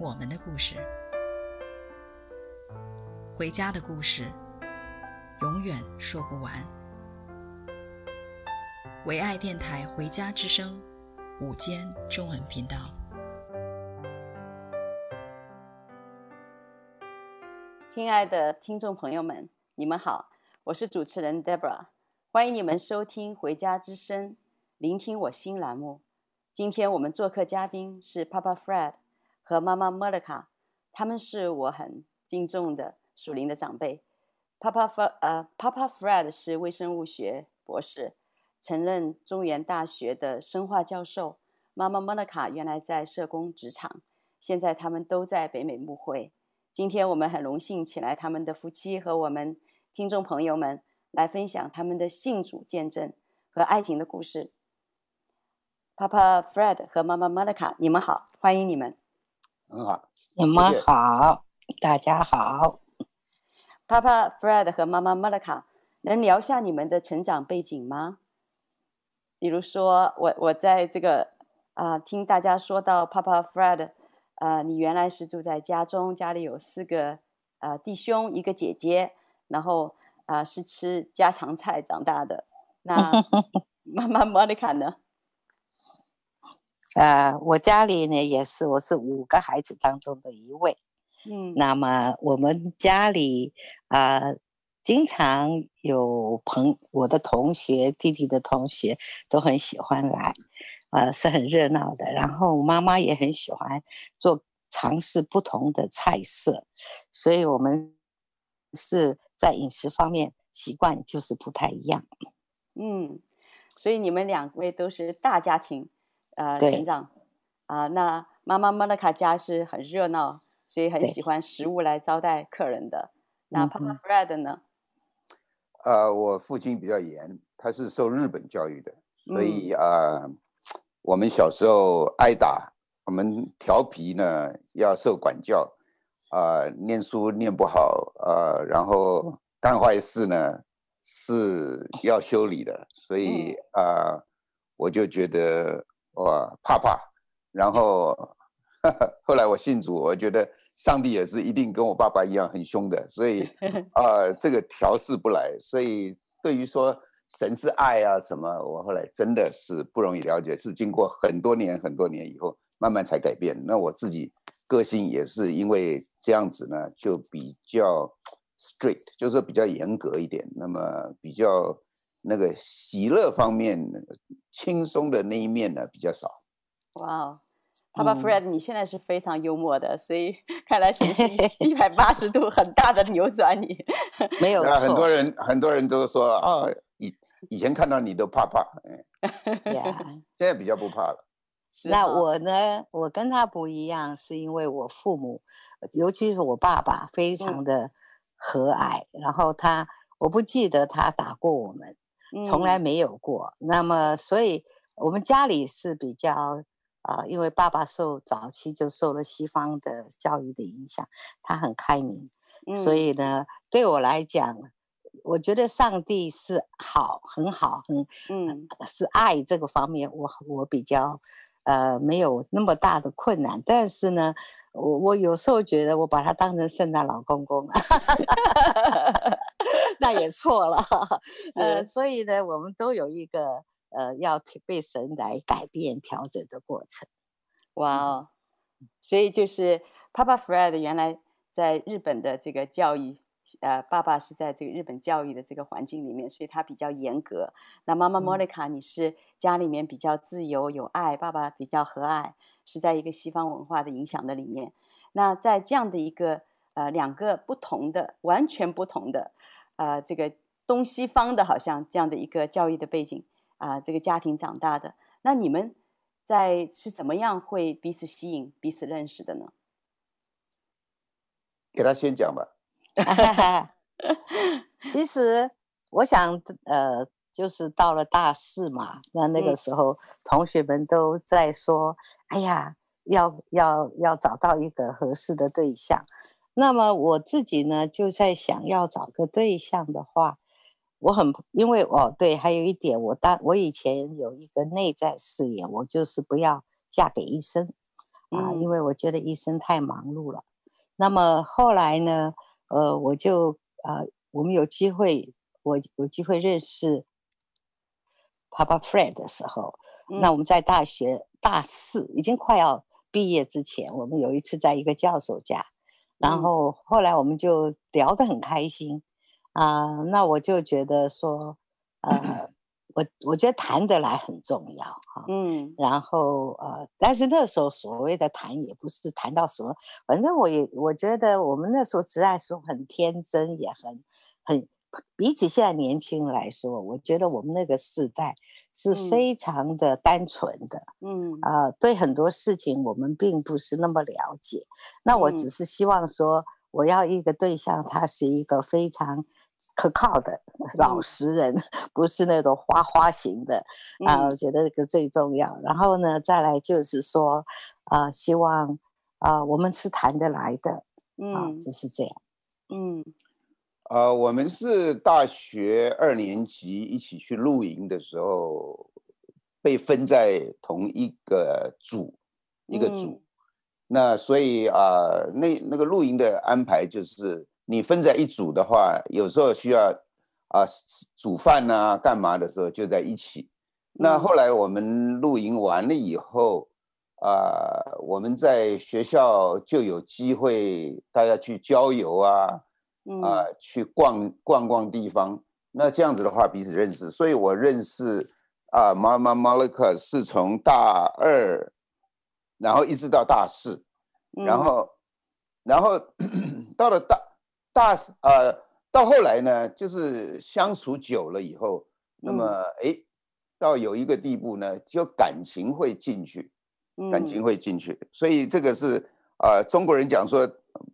我们的故事，回家的故事，永远说不完。唯爱电台《回家之声》午间中文频道，亲爱的听众朋友们，你们好，我是主持人 Deborah，欢迎你们收听《回家之声》，聆听我新栏目。今天我们做客嘉宾是 Papa Fred。和妈妈莫妮卡，他们是我很敬重的属灵的长辈。Papa Fred 呃，Papa Fred 是微生物学博士，曾任中原大学的生化教授。妈妈莫妮卡原来在社工职场，现在他们都在北美牧会。今天我们很荣幸请来他们的夫妻和我们听众朋友们来分享他们的信主见证和爱情的故事。Papa Fred 和妈妈莫妮卡，你们好，欢迎你们。很好，你们好，大家好。爸爸 Fred 和妈妈 Monica 能聊下你们的成长背景吗？比如说，我我在这个啊、呃，听大家说到 Papa Fred，呃，你原来是住在家中，家里有四个呃弟兄，一个姐姐，然后啊、呃、是吃家常菜长大的。那 妈妈 Monica 呢？呃，我家里呢也是，我是五个孩子当中的一位。嗯，那么我们家里啊、呃，经常有朋我的同学、弟弟的同学都很喜欢来，呃，是很热闹的。然后妈妈也很喜欢做尝试不同的菜色，所以我们是在饮食方面习惯就是不太一样。嗯，所以你们两位都是大家庭。呃，成长啊、呃，那妈妈莫妮卡家是很热闹，所以很喜欢食物来招待客人的。那 Papa Fred 呢？呃，我父亲比较严，他是受日本教育的，所以啊、嗯呃，我们小时候挨打，我们调皮呢要受管教，啊、呃，念书念不好，啊、呃，然后干坏事呢是要修理的，所以啊、嗯呃，我就觉得。我怕怕，然后呵呵 后来我信主，我觉得上帝也是一定跟我爸爸一样很凶的，所以啊、呃，这个调试不来。所以对于说神是爱啊什么，我后来真的是不容易了解，是经过很多年很多年以后，慢慢才改变。那我自己个性也是因为这样子呢，就比较 strict，就是说比较严格一点，那么比较。那个喜乐方面，轻松的那一面呢比较少。哇，Papa Fred，你现在是非常幽默的，所以 看来是一百八十度很大的扭转你。没有错，很多人很多人都说啊，以以前看到你都怕怕，嗯，现在比较不怕了。那我呢？我跟他不一样，是因为我父母，尤其是我爸爸，非常的和蔼，嗯，然后他，我不记得他打过我们。从来没有过，嗯、那么所以我们家里是比较啊、呃，因为爸爸受早期就受了西方的教育的影响，他很开明，嗯、所以呢，对我来讲，我觉得上帝是好，很好，很嗯，是爱这个方面，我我比较呃没有那么大的困难，但是呢。我我有时候觉得我把他当成圣诞老公公了，那也错了。呃，所以呢，我们都有一个呃要被神来改变调整的过程。哇哦！所以就是 Papa Fred 原来在日本的这个教育，呃，爸爸是在这个日本教育的这个环境里面，所以他比较严格。那妈妈莫妮卡，你是家里面比较自由有爱，爸爸比较和蔼。是在一个西方文化的影响的里面，那在这样的一个呃两个不同的完全不同的呃这个东西方的好像这样的一个教育的背景啊、呃，这个家庭长大的，那你们在是怎么样会彼此吸引、彼此认识的呢？给他先讲吧。其实我想，呃，就是到了大四嘛，那那个时候、嗯、同学们都在说：“哎呀，要要要找到一个合适的对象。”那么我自己呢，就在想要找个对象的话，我很因为哦，对，还有一点，我当我以前有一个内在誓言，我就是不要嫁给医生啊，因为我觉得医生太忙碌了。那么后来呢，呃，我就呃，我们有机会，我有机会认识 Papa Fred 的时候，嗯、那我们在大学大四，已经快要毕业之前，我们有一次在一个教授家，然后后来我们就聊得很开心。啊、呃，那我就觉得说，呃。我我觉得谈得来很重要哈，嗯，然后呃，但是那时候所谓的谈也不是谈到什么，反正我也我觉得我们那时候实在是很天真，也很很比起现在年轻人来说，我觉得我们那个时代是非常的单纯的，嗯。啊、呃，对很多事情我们并不是那么了解，那我只是希望说，我要一个对象，他是一个非常。可靠的老实人，嗯、不是那种花花型的、嗯、啊，我觉得这个最重要。然后呢，再来就是说，啊，希望啊，我们是谈得来的，嗯、啊，就是这样。嗯，呃，我们是大学二年级一起去露营的时候，被分在同一个组，一个组。嗯、那所以啊，那那个露营的安排就是。你分在一组的话，有时候需要啊煮饭啊干嘛的时候就在一起。那后来我们露营完了以后，啊，我们在学校就有机会大家去郊游啊，啊去逛逛逛地方。那这样子的话彼此认识，所以我认识啊妈妈 Malika 是从大二，然后一直到大四，然后然后 到了大。大呃，到后来呢，就是相处久了以后，那么哎，到有一个地步呢，就感情会进去，感情会进去，所以这个是呃中国人讲说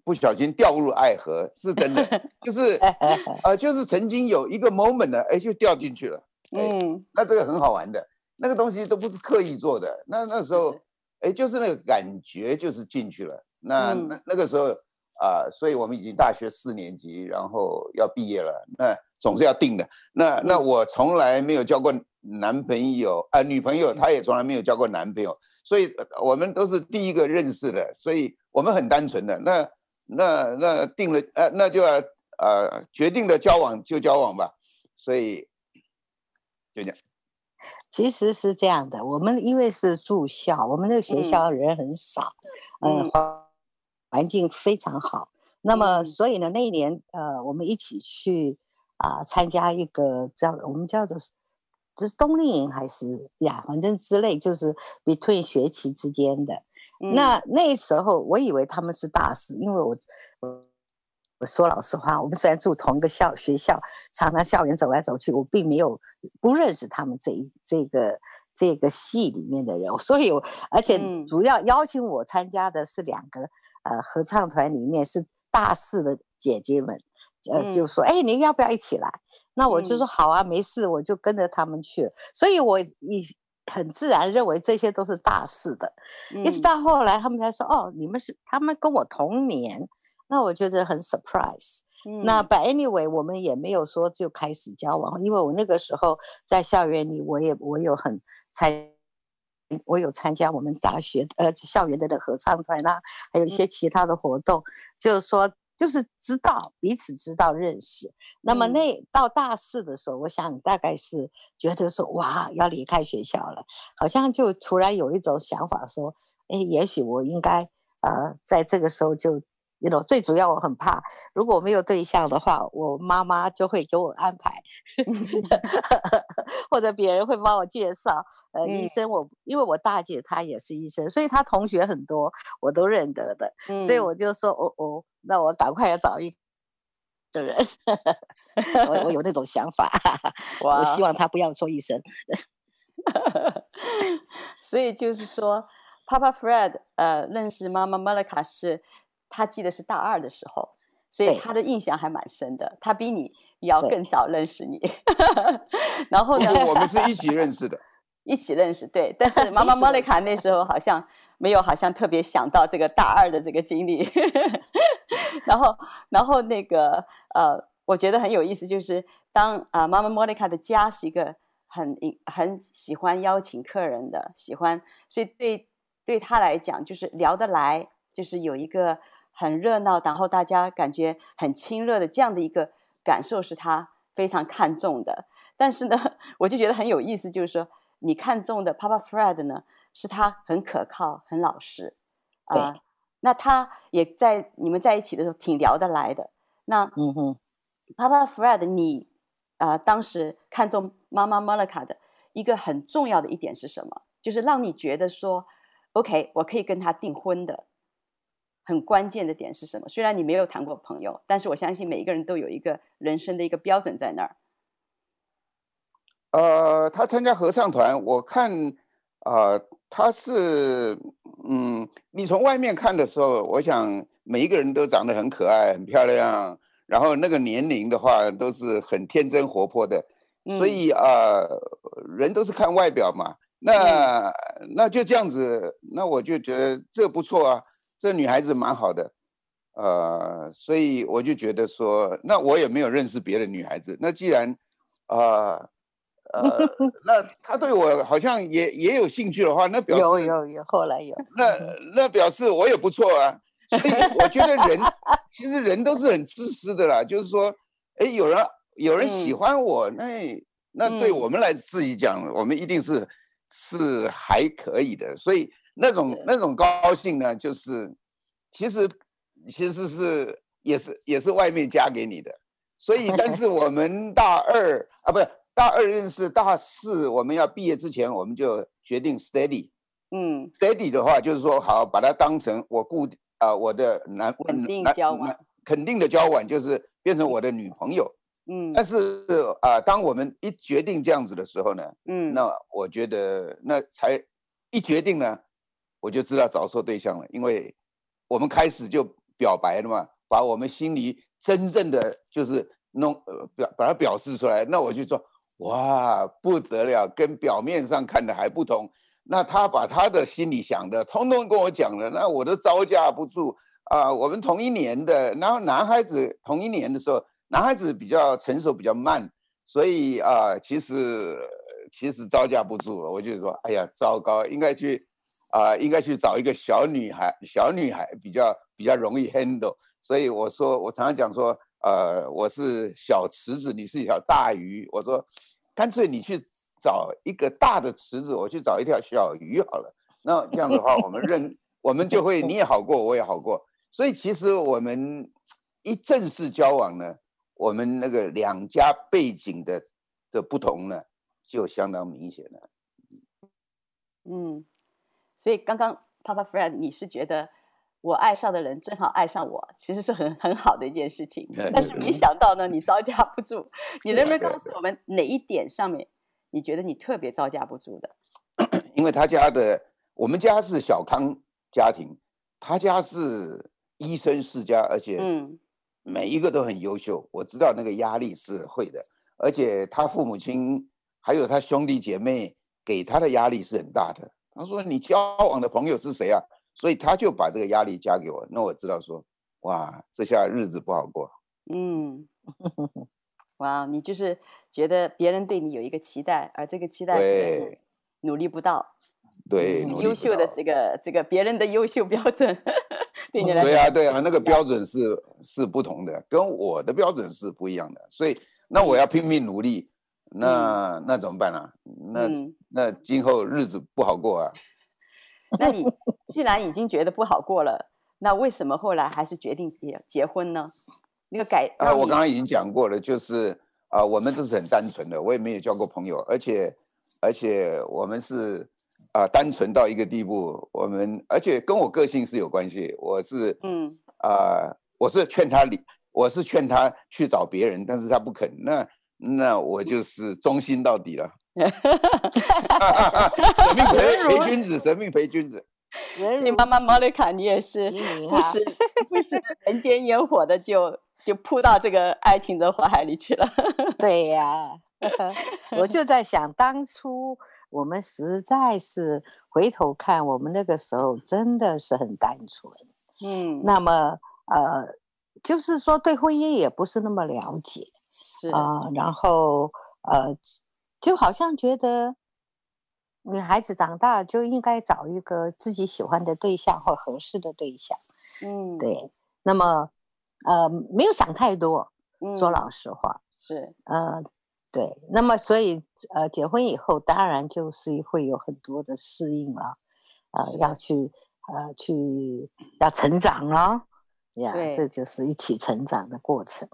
不小心掉入爱河是真的，就是 呃就是曾经有一个 moment 呢，哎就掉进去了，嗯，那这个很好玩的，那个东西都不是刻意做的，那那时候哎就是那个感觉就是进去了，那那那个时候。啊，所以我们已经大学四年级，然后要毕业了，那总是要定的。那那我从来没有交过男朋友啊，女朋友，她也从来没有交过男朋友，所以我们都是第一个认识的，所以我们很单纯的。那那那定了，呃，那就要呃决定了交往就交往吧。所以就这样。其实是这样的，我们因为是住校，我们那个学校人很少，嗯。嗯环境非常好，那么所以呢，那一年呃，我们一起去啊、呃、参加一个叫我们叫做就是冬令营还是呀，反正之类，就是 between 学期之间的。嗯、那那时候我以为他们是大四，因为我我我说老实话，我们虽然住同一个校学校，常常校园走来走去，我并没有不认识他们这一这个这个系里面的人，所以我而且主要邀请我参加的是两个。呃，合唱团里面是大四的姐姐们，呃，就说，哎、嗯，你要不要一起来？那我就说好啊，没事，我就跟着他们去了。所以我以很自然认为这些都是大事的，嗯、一直到后来他们才说，哦，你们是他们跟我同年，那我觉得很 surprise。嗯、那 but anyway，我们也没有说就开始交往，因为我那个时候在校园里，我也我有很参。我有参加我们大学呃校园的的合唱团啦、啊，还有一些其他的活动，嗯、就是说就是知道彼此知道认识。那么那到大四的时候，我想大概是觉得说哇要离开学校了，好像就突然有一种想法说，哎，也许我应该呃在这个时候就。You know, 最主要我很怕，如果没有对象的话，我妈妈就会给我安排，或者别人会帮我介绍。呃，医生我，我因为我大姐她也是医生，所以她同学很多，我都认得的。嗯、所以我就说，哦哦，那我赶快要找一个人。我我有那种想法，我希望他不要做医生。所以就是说，Papa Fred 呃认识妈妈 Malika 是。他记得是大二的时候，所以他的印象还蛮深的。他比你要更早认识你，然后呢，我们是一起认识的，一起认识。对，但是妈妈莫妮卡那时候好像没有，好像特别想到这个大二的这个经历。然后，然后那个呃，我觉得很有意思，就是当啊妈妈莫妮卡的家是一个很很喜欢邀请客人的，喜欢，所以对对他来讲就是聊得来，就是有一个。很热闹，然后大家感觉很亲热的这样的一个感受是他非常看重的。但是呢，我就觉得很有意思，就是说你看中的 Papa Fred 呢，是他很可靠、很老实啊、呃。那他也在你们在一起的时候挺聊得来的。那嗯哼，Papa Fred，你啊、呃、当时看中妈妈 Monica 的一个很重要的一点是什么？就是让你觉得说，OK，我可以跟他订婚的。很关键的点是什么？虽然你没有谈过朋友，但是我相信每一个人都有一个人生的一个标准在那儿。呃，他参加合唱团，我看，呃，他是，嗯，你从外面看的时候，我想每一个人都长得很可爱、很漂亮，然后那个年龄的话都是很天真活泼的，所以啊、呃，人都是看外表嘛。那、嗯、那就这样子，那我就觉得这不错啊。这女孩子蛮好的，呃，所以我就觉得说，那我也没有认识别的女孩子。那既然，呃，呃，那他对我好像也也有兴趣的话，那表示有有有，后来有。那那表示我也不错啊。所以我觉得人 其实人都是很自私的啦，就是说，哎，有人有人喜欢我，那那对我们来自己讲，我们一定是是还可以的，所以。那种那种高兴呢，就是其实其实是也是也是外面加给你的，所以但是我们大二啊，不是大二认识，大四我们要毕业之前，我们就决定 steady，嗯，steady 的话就是说好把它当成我固啊、呃、我的男稳定交往，肯定的交往就是变成我的女朋友，嗯，但是啊、呃，当我们一决定这样子的时候呢，嗯，那我觉得那才一决定呢。我就知道找错对象了，因为我们开始就表白了嘛，把我们心里真正的就是弄呃表把它表示出来，那我就说哇不得了，跟表面上看的还不同。那他把他的心里想的通通跟我讲了，那我都招架不住啊、我们同一年的，然后男孩子同一年的时候，男孩子比较成熟比较慢，所以啊、其实其实招架不住，我就说哎呀糟糕，应该去。啊、应该去找一个小女孩，小女孩比较比较容易 handle。所以我说，我常常讲说，呃，我是小池子，你是一条大鱼。我说，干脆你去找一个大的池子，我去找一条小鱼好了。那这样的话，我们认，我们就会你也好过，我也好过。所以其实我们一正式交往呢，我们那个两家背景的的不同呢，就相当明显了。嗯。所以刚刚 Papa Fred，你是觉得我爱上的人正好爱上我，其实是很很好的一件事情。但是没想到呢，你招架不住。你能不能告诉我们哪一点上面你觉得你特别招架不住的？因为他家的，我们家是小康家庭，他家是医生世家，而且每一个都很优秀。我知道那个压力是会的，而且他父母亲还有他兄弟姐妹给他的压力是很大的。他说：“你交往的朋友是谁啊？”所以他就把这个压力加给我。那我知道说，哇，这下日子不好过。嗯，哇，你就是觉得别人对你有一个期待，而这个期待是努力不到。对，嗯、优秀的这个这个别人的优秀标准，对你来说，对啊，对啊，那个标准是是不同的，跟我的标准是不一样的。所以，那我要拼命努力。那、嗯、那怎么办呢、啊？那、嗯、那今后日子不好过啊。那你 既然已经觉得不好过了，那为什么后来还是决定结结婚呢？那个改啊，我刚刚已经讲过了，就是啊，我们这是很单纯的，我也没有交过朋友，而且而且我们是啊单纯到一个地步，我们而且跟我个性是有关系，我是嗯啊，我是劝他离，我是劝他去找别人，但是他不肯那。那我就是忠心到底了，舍命陪陪君子，舍命陪君子。你妈妈莫妮卡，你也是不食不是人间烟火的就就扑到这个爱情的火海里去了。对呀、啊，我就在想，当初我们实在是回头看，我们那个时候真的是很单纯。嗯，那么呃，就是说对婚姻也不是那么了解，是啊、呃，然后呃，就好像觉得女孩子长大就应该找一个自己喜欢的对象或合适的对象。嗯，对。那么呃，没有想太多，嗯、说老实话是呃，对。那么所以呃，结婚以后当然就是会有很多的适应了，呃，要去。呃，去要成长啊，呀，这就是一起成长的过程。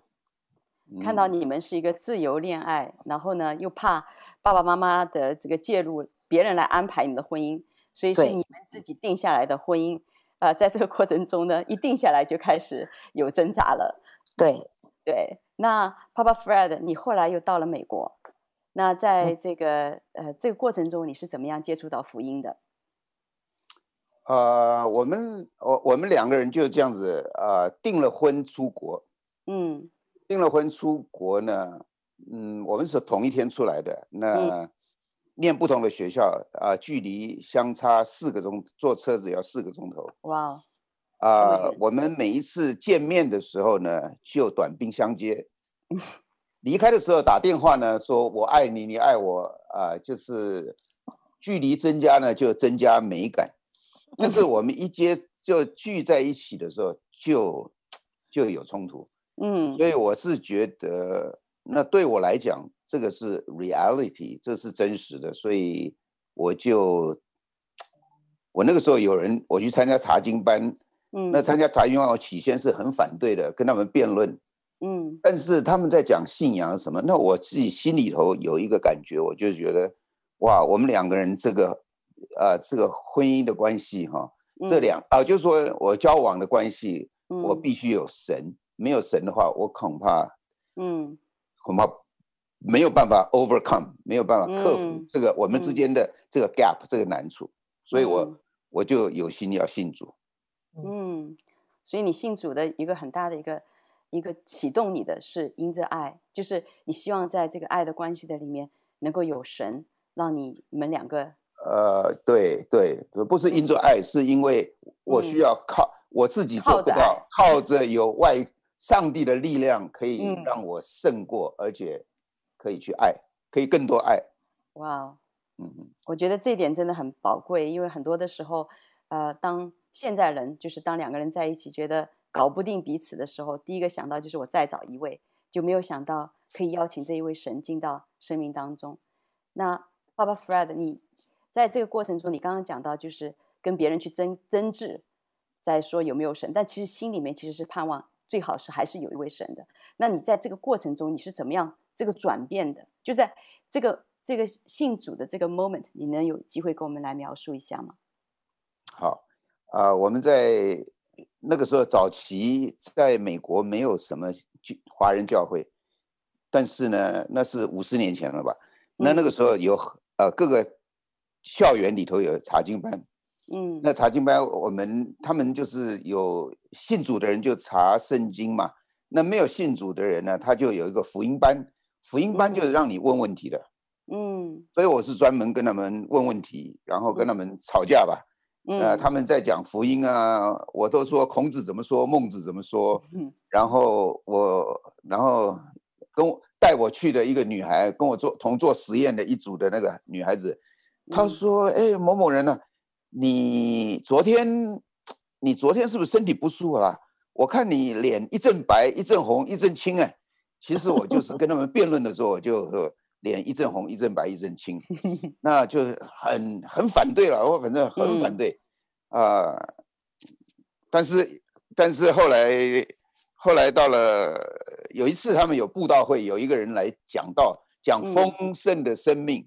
看到你们是一个自由恋爱，然后呢，又怕爸爸妈妈的这个介入，别人来安排你们的婚姻，所以是你们自己定下来的婚姻。呃，在这个过程中呢，一定下来就开始有挣扎了。对对，那 Papa Fred，你后来又到了美国，那在这个、嗯、呃这个过程中，你是怎么样接触到福音的？呃，我们我我们两个人就这样子呃订了婚出国，嗯，订了婚出国呢，嗯，我们是同一天出来的，那、嗯、念不同的学校啊、呃，距离相差四个钟，坐车子要四个钟头。哇，啊、呃，我们每一次见面的时候呢，就短兵相接，离开的时候打电话呢，说我爱你，你爱我啊、呃，就是距离增加呢，就增加美感。但是我们一接就聚在一起的时候，就就有冲突。嗯，所以我是觉得，那对我来讲，这个是 reality，这是真实的。所以我就，我那个时候有人我去参加查经班，嗯，那参加查经班，我起先是很反对的，跟他们辩论，嗯，但是他们在讲信仰什么，那我自己心里头有一个感觉，我就觉得，哇，我们两个人这个。呃，这个婚姻的关系哈，这两啊、嗯呃，就是说我交往的关系，嗯、我必须有神，没有神的话，我恐怕，嗯，恐怕没有办法 overcome，没有办法克服这个我们之间的这个 gap，、嗯、这个难处，所以我、嗯、我就有心要信主。嗯，所以你信主的一个很大的一个一个启动你的是因着爱，就是你希望在这个爱的关系的里面能够有神，让你你们两个。呃，对对，不是因着爱，是因为我需要靠、嗯、我自己做不到，靠着有外上帝的力量，可以让我胜过，嗯、而且可以去爱，可以更多爱。哇，嗯，我觉得这一点真的很宝贵，因为很多的时候，呃，当现在人就是当两个人在一起觉得搞不定彼此的时候，第一个想到就是我再找一位，就没有想到可以邀请这一位神进到生命当中。那爸爸 Fred，你。在这个过程中，你刚刚讲到，就是跟别人去争争执，在说有没有神，但其实心里面其实是盼望最好是还是有一位神的。那你在这个过程中，你是怎么样这个转变的？就在这个这个信主的这个 moment，你能有机会跟我们来描述一下吗？好，啊、呃，我们在那个时候早期在美国没有什么华人教会，但是呢，那是五十年前了吧？那那个时候有呃各个。校园里头有查经班，嗯，那查经班我们他们就是有信主的人就查圣经嘛，那没有信主的人呢，他就有一个福音班，福音班就是让你问问题的，嗯，所以我是专门跟他们问问题，然后跟他们吵架吧，嗯，呃，他们在讲福音啊，我都说孔子怎么说，孟子怎么说，嗯，然后我然后跟我带我去的一个女孩，跟我做同做实验的一组的那个女孩子。她说：“哎，某某人呢、啊？你昨天，你昨天是不是身体不舒服啊？我看你脸一阵白一阵红一阵青哎。其实我就是跟他们辩论的时候，我就说脸一阵红一阵白一阵青，那就是很很反对了。我反正很反对啊、呃。但是但是后来后来到了有一次，他们有布道会，有一个人来讲道，讲丰盛的生命。”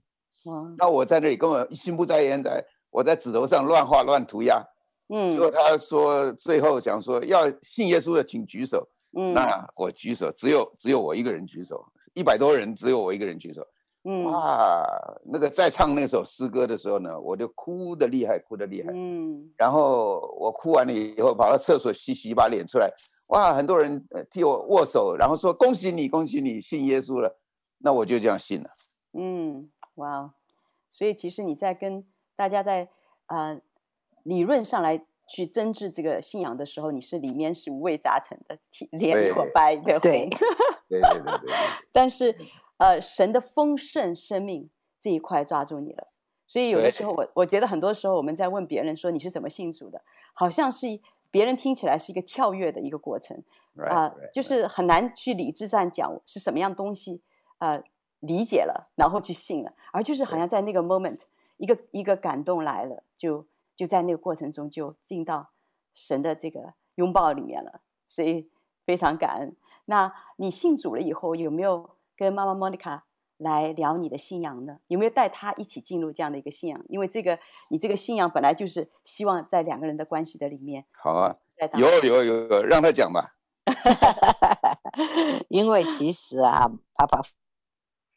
那我在那里根本心不在焉，在我在纸头上乱画乱涂鸦。嗯，结果他说最后想说要信耶稣的请举手。嗯，那我举手，只有只有我一个人举手，一百多人只有我一个人举手。嗯，哇，那个在唱那首诗歌的时候呢，我就哭的厉害，哭的厉害。嗯，然后我哭完了以后，跑到厕所洗洗把脸出来，哇，很多人替我握手，然后说恭喜你，恭喜你信耶稣了。那我就这样信了。嗯，哇，所以其实你在跟大家在啊、呃、理论上来去争执这个信仰的时候，你是里面是五味杂陈的，脸有 白的，对，对对对对，对。但是。呃，神的丰盛生命这一块抓住你了，所以有的时候我我觉得很多时候我们在问别人说你是怎么信主的，好像是别人听起来是一个跳跃的一个过程啊、呃，就是很难去理智上讲是什么样东西呃理解了，然后去信了，而就是好像在那个 moment 一个一个感动来了，就就在那个过程中就进到神的这个拥抱里面了，所以非常感恩。那你信主了以后有没有？跟妈妈 Monica 来聊你的信仰呢？有没有带她一起进入这样的一个信仰？因为这个，你这个信仰本来就是希望在两个人的关系的里面。好啊，有有有有，让他讲吧。因为其实啊，爸爸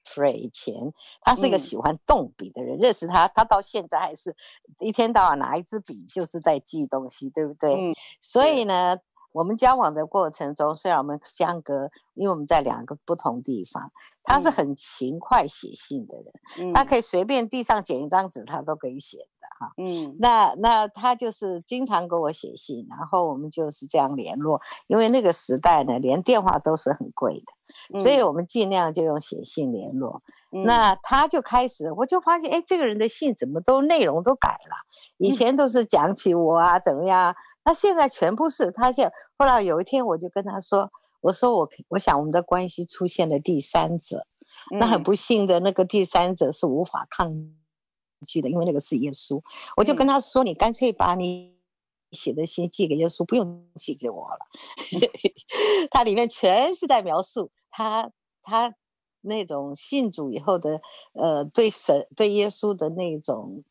Fred 以前他是一个喜欢动笔的人，认识他，他到现在还是一天到晚拿一支笔就是在记东西，对不对？嗯，所以呢。我们交往的过程中，虽然我们相隔，因为我们在两个不同地方，他是很勤快写信的人，嗯、他可以随便地上捡一张纸，他都可以写的哈。嗯，那那他就是经常给我写信，然后我们就是这样联络。因为那个时代呢，连电话都是很贵的，嗯、所以我们尽量就用写信联络。嗯、那他就开始，我就发现，哎，这个人的信怎么都内容都改了，以前都是讲起我啊怎么样。那现在全部是他现。后来有一天，我就跟他说：“我说我我想我们的关系出现了第三者，嗯、那很不幸的那个第三者是无法抗拒的，因为那个是耶稣。嗯”我就跟他说：“你干脆把你写的信寄给耶稣，不用寄给我了。嗯” 他里面全是在描述他他那种信主以后的呃对神对耶稣的那种。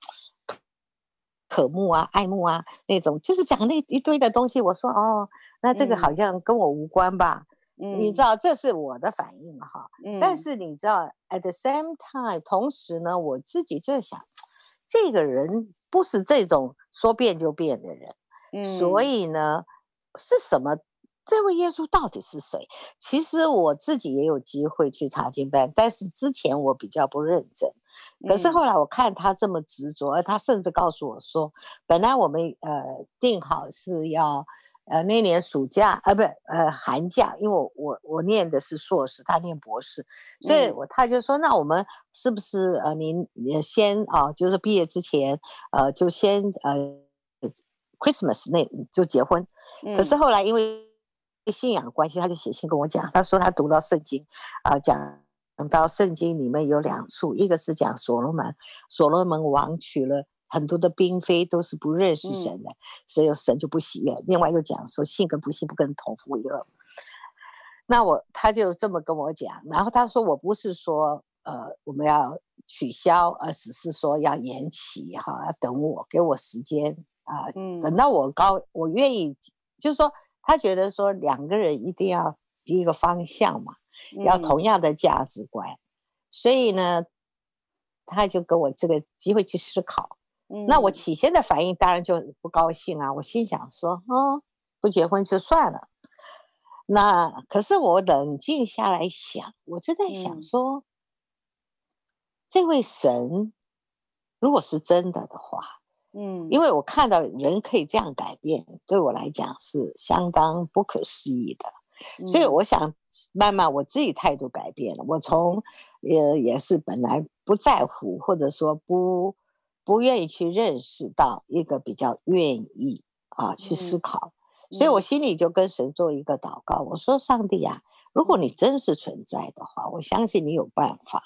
渴慕啊，爱慕啊，那种就是讲那一堆的东西。我说哦，那这个好像跟我无关吧？嗯，你知道这是我的反应哈。嗯，但是你知道，at the same time，同时呢，我自己就想，这个人不是这种说变就变的人。嗯，所以呢，是什么？这位耶稣到底是谁？其实我自己也有机会去查经班，但是之前我比较不认真。可是后来我看他这么执着，而他甚至告诉我说，本来我们呃定好是要呃那年暑假啊，不呃寒假，因为我我我念的是硕士，他念博士，所以我他就说，那我们是不是呃您先啊，就是毕业之前呃就先呃 Christmas 那就结婚。可是后来因为信仰关系，他就写信跟我讲，他说他读到圣经啊讲。讲到圣经里面有两处，一个是讲所罗门，所罗门王娶了很多的嫔妃，都是不认识神的，嗯、所以神就不喜悦。另外又讲说信跟不信不跟同父异母。那我他就这么跟我讲，然后他说我不是说呃我们要取消，而只是说要延期哈，要等我给我时间啊，呃嗯、等到我高我愿意，就是说他觉得说两个人一定要一个方向嘛。要同样的价值观，嗯、所以呢，他就给我这个机会去思考。嗯、那我起先的反应当然就不高兴啊，我心想说，哦，不结婚就算了。那可是我冷静下来想，我就在想说，嗯、这位神如果是真的的话，嗯，因为我看到人可以这样改变，对我来讲是相当不可思议的。所以我想慢慢我自己态度改变了。我从呃也是本来不在乎，或者说不不愿意去认识到一个比较愿意啊去思考。所以我心里就跟神做一个祷告，我说：上帝啊，如果你真是存在的话，我相信你有办法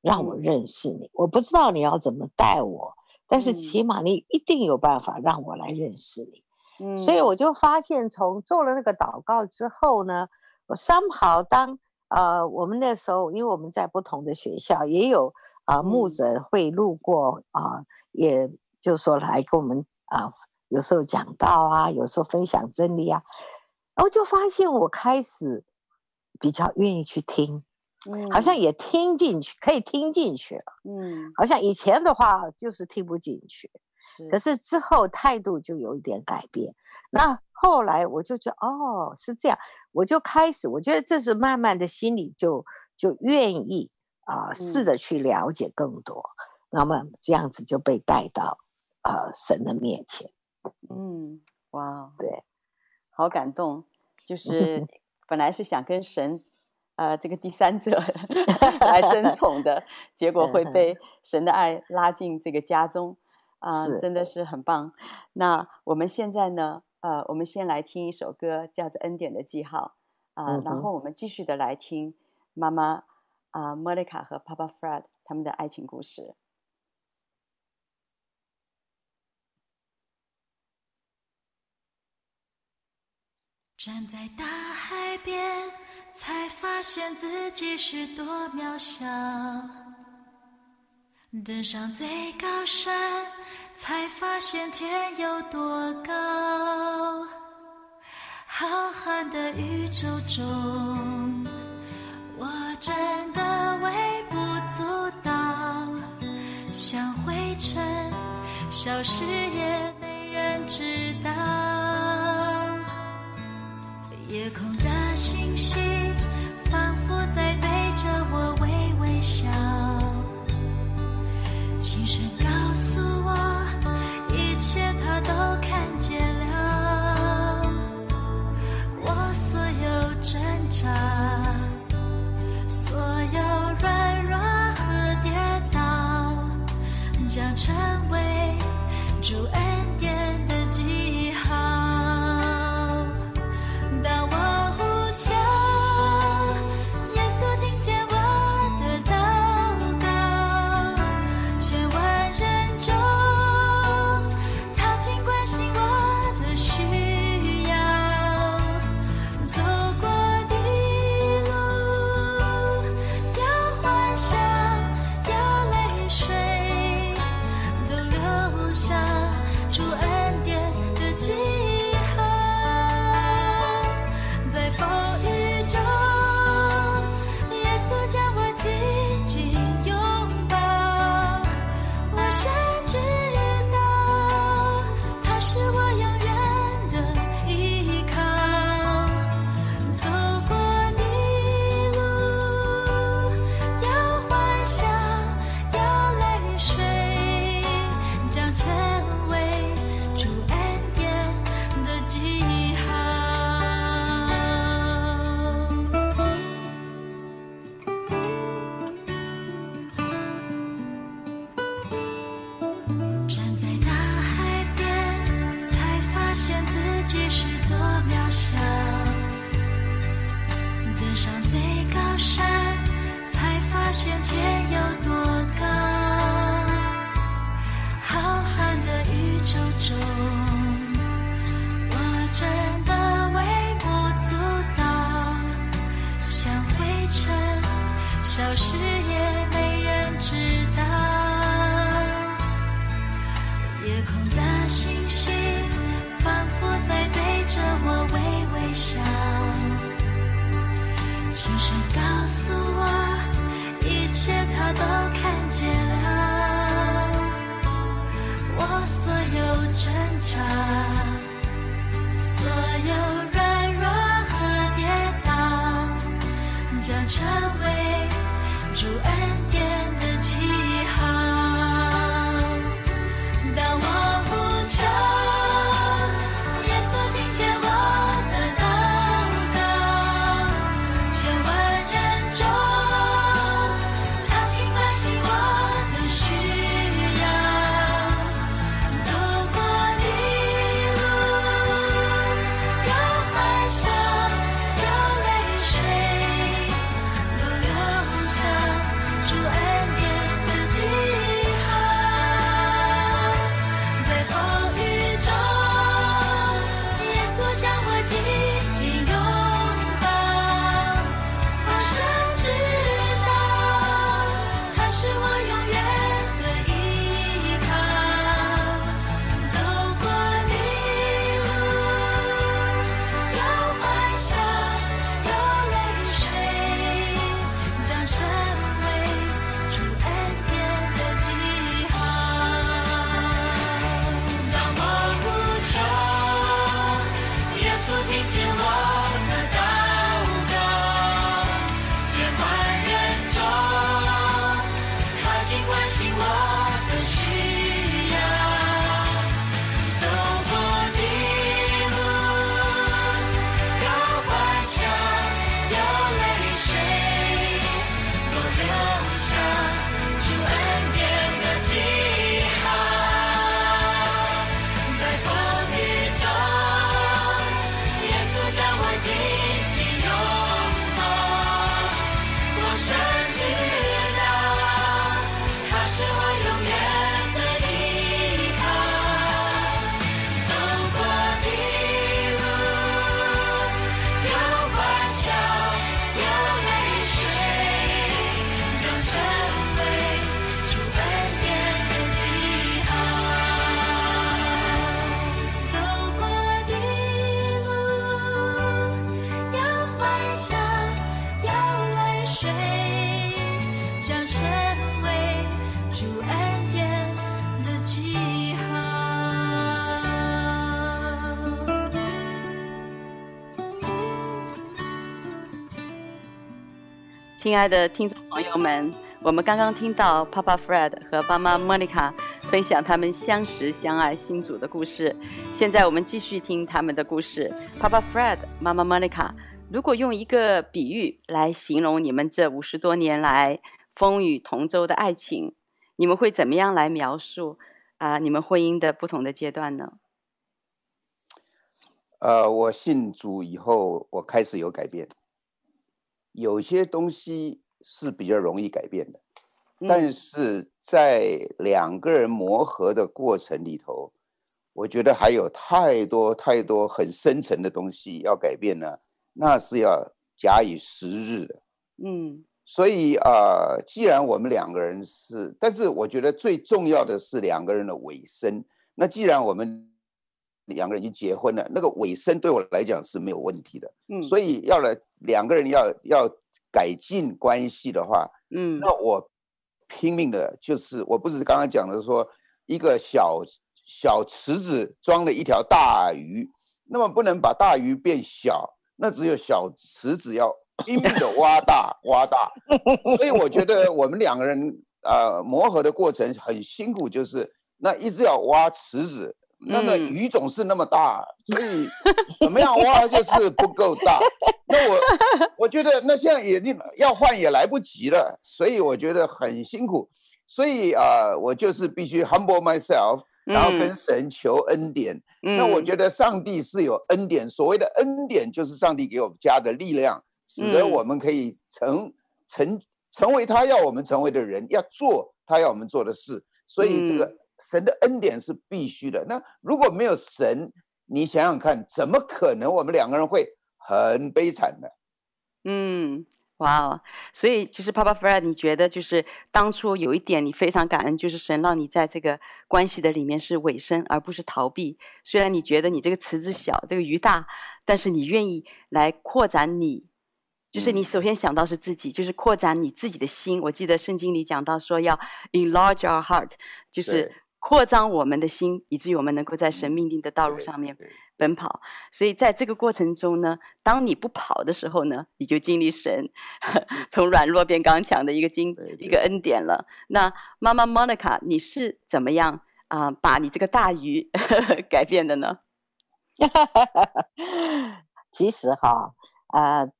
让我认识你。我不知道你要怎么带我，但是起码你一定有办法让我来认识你。嗯，所以我就发现，从做了那个祷告之后呢，我 somehow 当呃我们那时候，因为我们在不同的学校，也有啊、呃、牧者会路过啊、呃，也就是说来跟我们啊、呃，有时候讲道啊，有时候分享真理啊，然后就发现我开始比较愿意去听，嗯，好像也听进去，可以听进去了。嗯，好像以前的话就是听不进去，是。可是之后态度就有一点改变。那后来我就觉得，哦，是这样，我就开始，我觉得这是慢慢的心里就就愿意啊、呃，试着去了解更多。嗯、那么这样子就被带到啊、呃、神的面前。嗯，哇，对，好感动，就 是本来是想跟神。呃，这个第三者 来争 宠的结果会被神的爱拉进这个家中，啊、呃，真的是很棒。那我们现在呢，呃，我们先来听一首歌，叫做《恩典的记号》啊、呃，然后我们继续的来听妈妈啊、呃，莫妮卡和 Papa Fred 他们的爱情故事。站在大海边。才发现自己是多渺小，登上最高山，才发现天有多高。浩瀚的宇宙中，我真的微不足道，像灰尘，消失也没人知道。夜空星星仿佛在对着我微微笑轻声告诉我一切他都看见了我所有挣扎。亲爱的听众朋友们，我们刚刚听到 Papa Fred 和妈妈 Monica 分享他们相识、相爱、信主的故事。现在我们继续听他们的故事。Papa Fred、妈妈 Monica，如果用一个比喻来形容你们这五十多年来风雨同舟的爱情，你们会怎么样来描述啊、你们婚姻的不同的阶段呢？呃，我信主以后，我开始有改变。有些东西是比较容易改变的，但是在两个人磨合的过程里头，我觉得还有太多太多很深层的东西要改变呢，那是要假以时日的。嗯，所以啊，呃，既然我们两个人是，但是我觉得最重要的是两个人的尾声。那既然我们两个人已经结婚了，那个尾声对我来讲是没有问题的。嗯，所以要来。两个人要要改进关系的话，嗯，那我拼命的就是，我不是刚刚讲的说，一个小小池子装了一条大鱼，那么不能把大鱼变小，那只有小池子要拼命的挖大挖大，所以我觉得我们两个人呃磨合的过程很辛苦，就是那一直要挖池子。那个鱼总是那么大，所以怎么样挖就是不够大。那我我觉得那现在也要换也来不及了，所以我觉得很辛苦。所以啊、呃，我就是必须 humble myself，然后跟神求恩典。嗯、那我觉得上帝是有恩典，所谓的恩典就是上帝给我们加的力量，使得我们可以成成成为他要我们成为的人，要做他要我们做的事。所以这个。神的恩典是必须的。那如果没有神，你想想看，怎么可能我们两个人会很悲惨呢？嗯，哇哦！所以其实 Papa Fred，你觉得就是当初有一点你非常感恩，就是神让你在这个关系的里面是委身，而不是逃避。虽然你觉得你这个池子小，这个鱼大，但是你愿意来扩展你。就是你首先想到是自己，就是扩展你自己的心。我记得圣经里讲到说要 enlarge our heart，就是。扩张我们的心，以至于我们能够在神命定的道路上面奔跑。所以在这个过程中呢，当你不跑的时候呢，你就经历神 从软弱变刚强的一个经一个恩典了。那妈妈 Monica，你是怎么样啊、呃，把你这个大鱼 改变的呢？其实哈，啊、呃。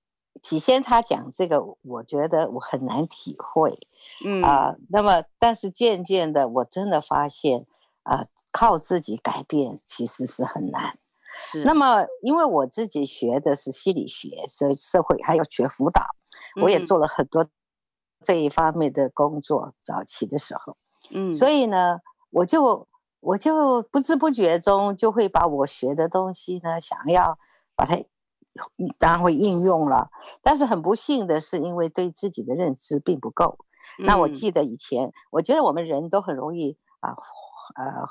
起先他讲这个，我觉得我很难体会，嗯啊、呃，那么但是渐渐的，我真的发现啊、呃，靠自己改变其实是很难。是。那么因为我自己学的是心理学，所以社会还有学辅导，我也做了很多这一方面的工作。嗯、早期的时候，嗯，所以呢，我就我就不知不觉中就会把我学的东西呢，想要把它。当然会应用了，但是很不幸的是，因为对自己的认知并不够。嗯、那我记得以前，我觉得我们人都很容易啊，呃，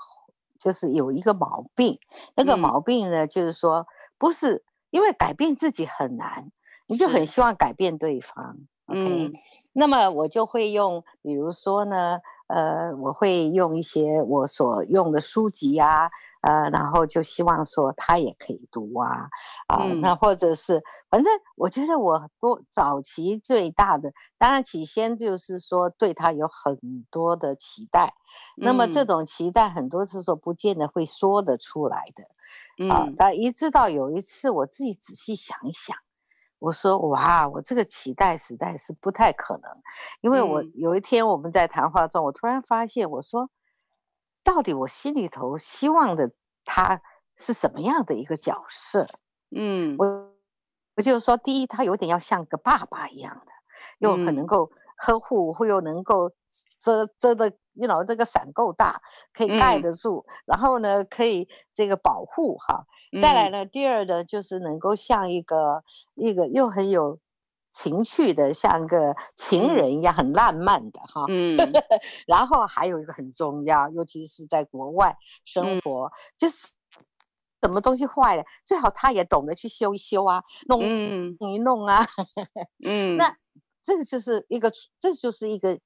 就是有一个毛病。那个毛病呢，嗯、就是说，不是因为改变自己很难，你就很希望改变对方。OK，嗯、那么我就会用，比如说呢，呃，我会用一些我所用的书籍呀、啊。呃，然后就希望说他也可以读啊，啊、呃，嗯、那或者是，反正我觉得我多早期最大的，当然起先就是说对他有很多的期待，嗯、那么这种期待很多时候不见得会说得出来的，啊、呃，但、嗯、一直到有一次我自己仔细想一想，我说哇，我这个期待实在是不太可能，因为我有一天我们在谈话中，我突然发现我说。到底我心里头希望的他是什么样的一个角色？嗯，我我就是说，第一，他有点要像个爸爸一样的，又很能够呵护，或又能够遮遮的，你老这个伞够大，可以盖得住，嗯、然后呢，可以这个保护哈。再来呢，嗯、第二呢，就是能够像一个一个又很有。情趣的像个情人一样，很浪漫的哈。嗯，然后还有一个很重要，尤其是在国外生活，嗯、就是什么东西坏了，最好他也懂得去修一修啊，弄一弄啊。嗯，那这个就是一个，这就是一个。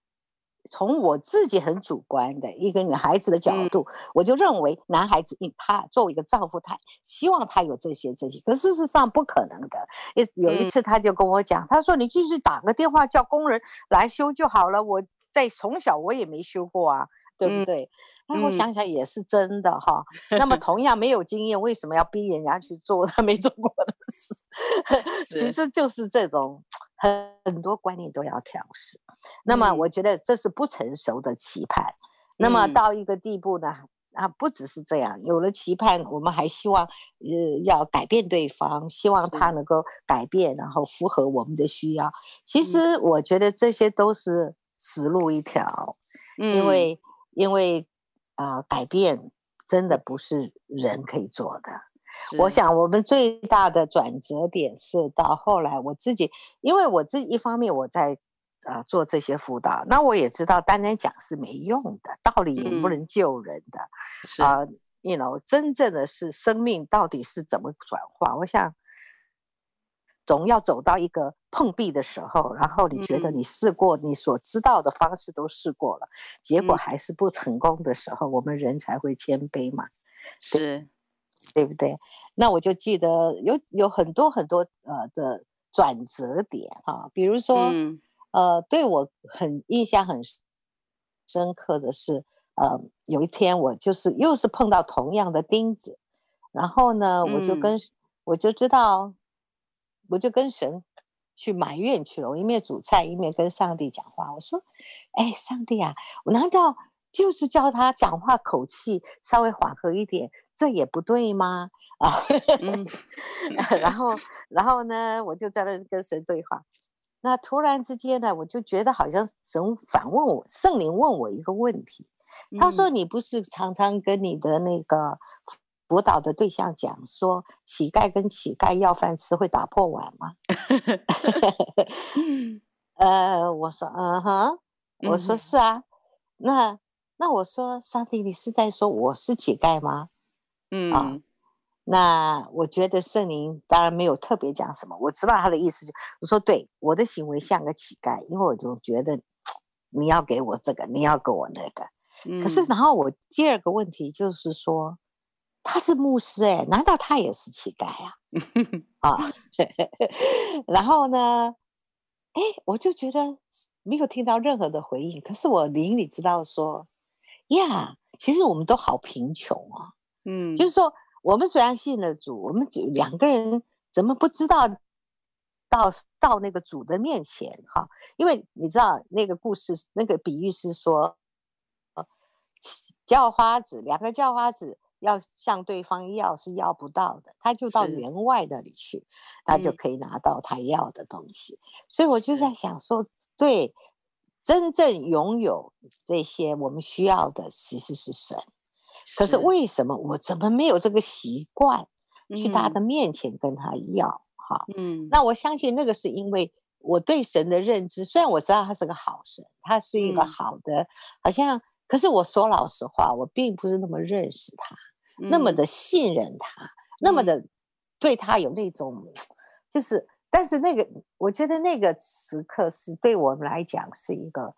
从我自己很主观的一个女孩子的角度，嗯、我就认为男孩子，他作为一个丈夫，他希望他有这些这些，可事实上不可能的。有一次他就跟我讲，嗯、他说：“你继续打个电话叫工人来修就好了。”我在从小我也没修过啊，对不对？那、嗯、我想想也是真的哈。嗯、那么同样没有经验，为什么要逼人家去做他没做过的事？其实就是这种。很很多观念都要调试，那么我觉得这是不成熟的期盼。嗯、那么到一个地步呢，啊，不只是这样，有了期盼，我们还希望呃要改变对方，希望他能够改变，然后符合我们的需要。其实我觉得这些都是死路一条，嗯、因为因为啊、呃，改变真的不是人可以做的。我想，我们最大的转折点是到后来，我自己，因为我自己一方面我在啊、呃、做这些辅导，那我也知道单单讲是没用的，道理也不能救人的，啊、嗯，你 you know 真正的是生命到底是怎么转化？我想，总要走到一个碰壁的时候，然后你觉得你试过你所知道的方式都试过了，结果还是不成功的时候，我们人才会谦卑嘛，是。对不对？那我就记得有有很多很多呃的转折点啊，比如说、嗯、呃，对我很印象很深刻的是，呃，有一天我就是又是碰到同样的钉子，然后呢，我就跟、嗯、我就知道，我就跟神去埋怨去了，我一面煮菜一面跟上帝讲话，我说：“哎，上帝啊，我难道就是叫他讲话口气稍微缓和一点？”这也不对吗？啊，嗯、然后，然后呢，我就在那跟神对话。那突然之间呢，我就觉得好像神反问我，圣灵问我一个问题。他说：“你不是常常跟你的那个辅导的对象讲说，乞丐跟乞丐要饭吃会打破碗吗？” 呃，我说：“嗯哼。”我说：“是啊。”那那我说：“上帝，你是在说我是乞丐吗？”嗯啊，那我觉得圣灵当然没有特别讲什么，我知道他的意思就，我说对，我的行为像个乞丐，因为我总觉得你要给我这个，你要给我那个。嗯、可是然后我第二个问题就是说，他是牧师哎，难道他也是乞丐呀？啊，啊 然后呢，哎，我就觉得没有听到任何的回应。可是我灵里知道说，呀，其实我们都好贫穷啊。嗯，就是说，我们虽然信了主，我们两个人怎么不知道到到那个主的面前哈？因为你知道那个故事，那个比喻是说，叫花子两个叫花子要向对方要是要不到的，他就到员外那里去，他就可以拿到他要的东西。嗯、所以我就在想说，对，真正拥有这些我们需要的，其实是神。可是为什么我怎么没有这个习惯去他的面前跟他要？哈，嗯，那我相信那个是因为我对神的认知，虽然我知道他是个好神，他是一个好的，嗯、好像，可是我说老实话，我并不是那么认识他，嗯、那么的信任他，嗯、那么的对他有那种，就是，但是那个，我觉得那个时刻是对我们来讲是一个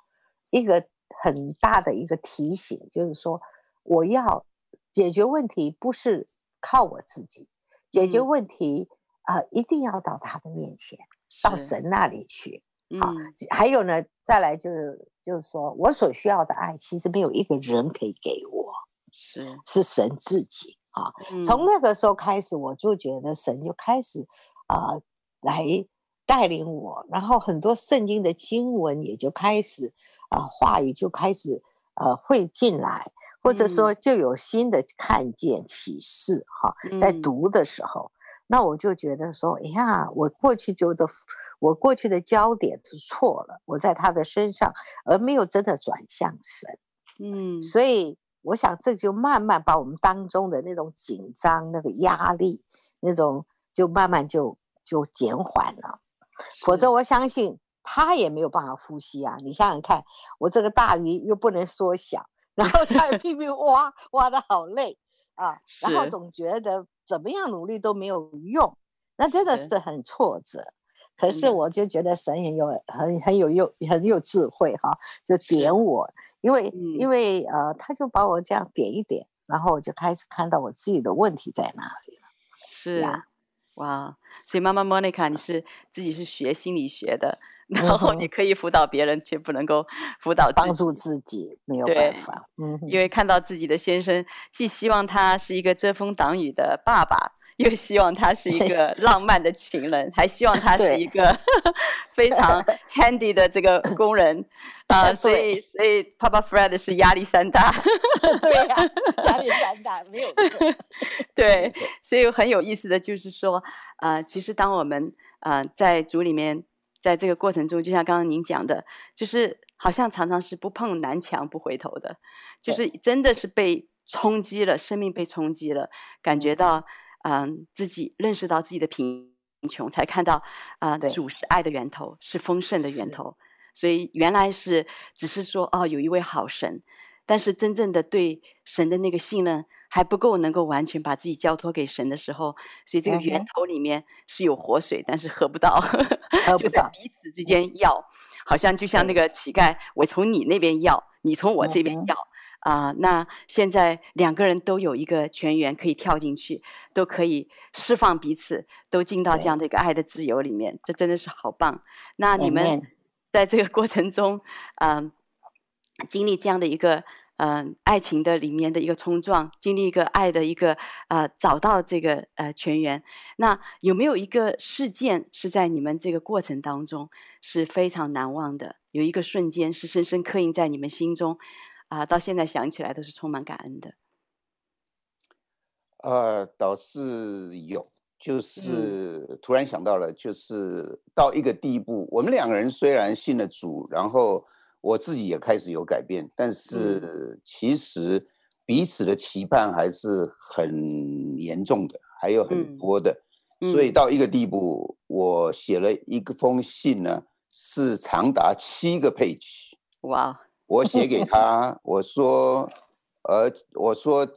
一个很大的一个提醒，就是说。我要解决问题，不是靠我自己解决问题啊、嗯呃，一定要到他的面前，到神那里去。好、嗯，还有呢，再来就是就是说我所需要的爱，其实没有一个人可以给我，是。是神自己啊。嗯、从那个时候开始，我就觉得神就开始啊、呃、来带领我，然后很多圣经的经文也就开始啊、呃、话语就开始呃会进来。或者说，就有新的看见启示哈，在读的时候，那我就觉得说，哎呀，我过去就的，我过去的焦点是错了，我在他的身上，而没有真的转向神，嗯，所以我想这就慢慢把我们当中的那种紧张、那个压力，那种就慢慢就就减缓了，否则我相信他也没有办法呼吸啊！你想想看，我这个大鱼又不能缩小。然后他也 拼命挖，挖的好累啊！然后总觉得怎么样努力都没有用，那真的是很挫折。可是我就觉得神很有很很有用很有智慧哈，就点我，因为、嗯、因为呃，他就把我这样点一点，然后我就开始看到我自己的问题在哪里了。是啊，哇，所以妈妈 Monica，你是自己是学心理学的，然后你可以辅导别人，却不能够辅导帮助自己，没有办法。嗯，因为看到自己的先生，既希望他是一个遮风挡雨的爸爸。又希望他是一个浪漫的情人，还希望他是一个 非常 handy 的这个工人 啊、呃，所以所以 Papa Fred 是压力山大。对呀、啊，压力山大没有错。对，所以很有意思的就是说，呃，其实当我们呃在组里面，在这个过程中，就像刚刚您讲的，就是好像常常是不碰南墙不回头的，就是真的是被冲击了，生命被冲击了，感觉到。嗯，自己认识到自己的贫穷，才看到啊，呃、主是爱的源头，是丰盛的源头。所以原来是只是说哦，有一位好神，但是真正的对神的那个信任还不够，能够完全把自己交托给神的时候，所以这个源头里面是有活水，但是喝不到，就在彼此之间要，好像就像那个乞丐，我从你那边要，你从我这边要。啊、呃，那现在两个人都有一个全员可以跳进去，都可以释放彼此，都进到这样的一个爱的自由里面，这真的是好棒。那你们 在这个过程中，嗯、呃，经历这样的一个嗯、呃、爱情的里面的一个冲撞，经历一个爱的一个呃找到这个呃全员，那有没有一个事件是在你们这个过程当中是非常难忘的？有一个瞬间是深深刻印在你们心中？啊，到现在想起来都是充满感恩的。呃，倒是有，就是突然想到了，就是到一个地步，嗯、我们两个人虽然信了主，然后我自己也开始有改变，但是其实彼此的期盼还是很严重的，还有很多的，嗯、所以到一个地步，我写了一个封信呢，是长达七个 page。哇。我写给他，我说，呃，我说，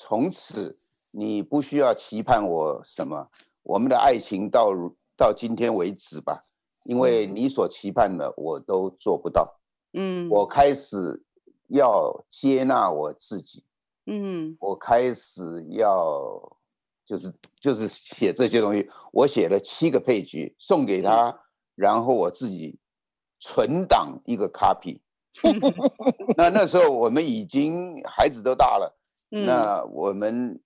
从此你不需要期盼我什么，我们的爱情到到今天为止吧，因为你所期盼的我都做不到。嗯，我开始要接纳我自己。嗯，我开始要就是就是写这些东西，我写了七个配角送给他，然后我自己存档一个 copy。那那时候我们已经孩子都大了，嗯、那我们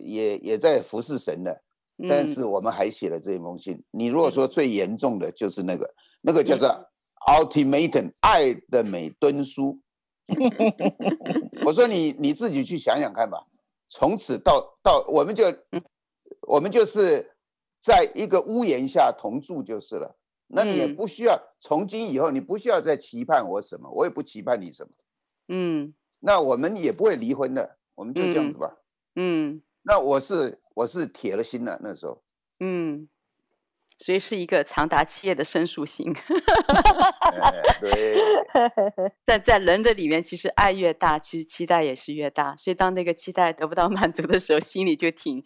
也也在服侍神了，嗯、但是我们还写了这一封信。你如果说最严重的就是那个，嗯、那个叫做 ultimatum 爱的美敦书。我说你你自己去想想看吧，从此到到我们就我们就是在一个屋檐下同住就是了。那你也不需要，从今以后你不需要再期盼我什么，我也不期盼你什么。嗯，那我们也不会离婚的，我们就这样子吧。嗯，嗯，那我是我是铁了心了那时候。嗯，所以是一个长达七页的申诉信。对，在在人的里面，其实爱越大，其实期待也是越大。所以当那个期待得不到满足的时候，心里就挺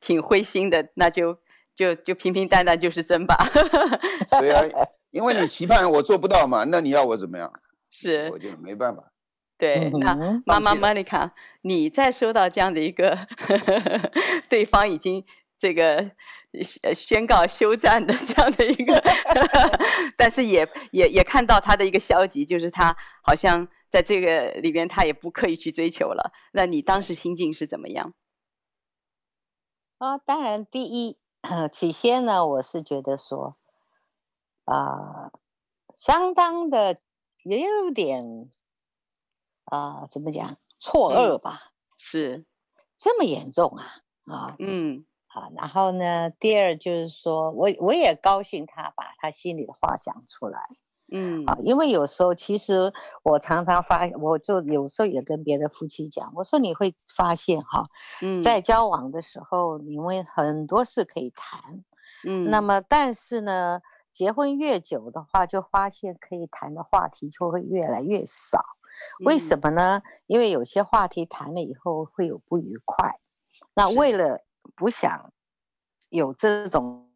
挺灰心的，那就。就就平平淡淡就是真吧。对啊，因为你期盼我做不到嘛，那你要我怎么样？是，我就没办法。对，那妈妈 Monica，你在收到这样的一个 对方已经这个宣告休战的这样的一个，但是也也也看到他的一个消极，就是他好像在这个里边他也不刻意去追求了。那你当时心境是怎么样？啊，当然第一。起先呢，我是觉得说，啊、呃，相当的也有点啊、呃，怎么讲错愕吧？是这么严重啊？啊，嗯，啊，然后呢，第二就是说我我也高兴他把他心里的话讲出来。嗯，啊，因为有时候其实我常常发，我就有时候也跟别的夫妻讲，我说你会发现哈，嗯，在交往的时候，你们很多事可以谈，嗯，那么但是呢，结婚越久的话，就发现可以谈的话题就会越来越少，为什么呢？因为有些话题谈了以后会有不愉快，那为了不想有这种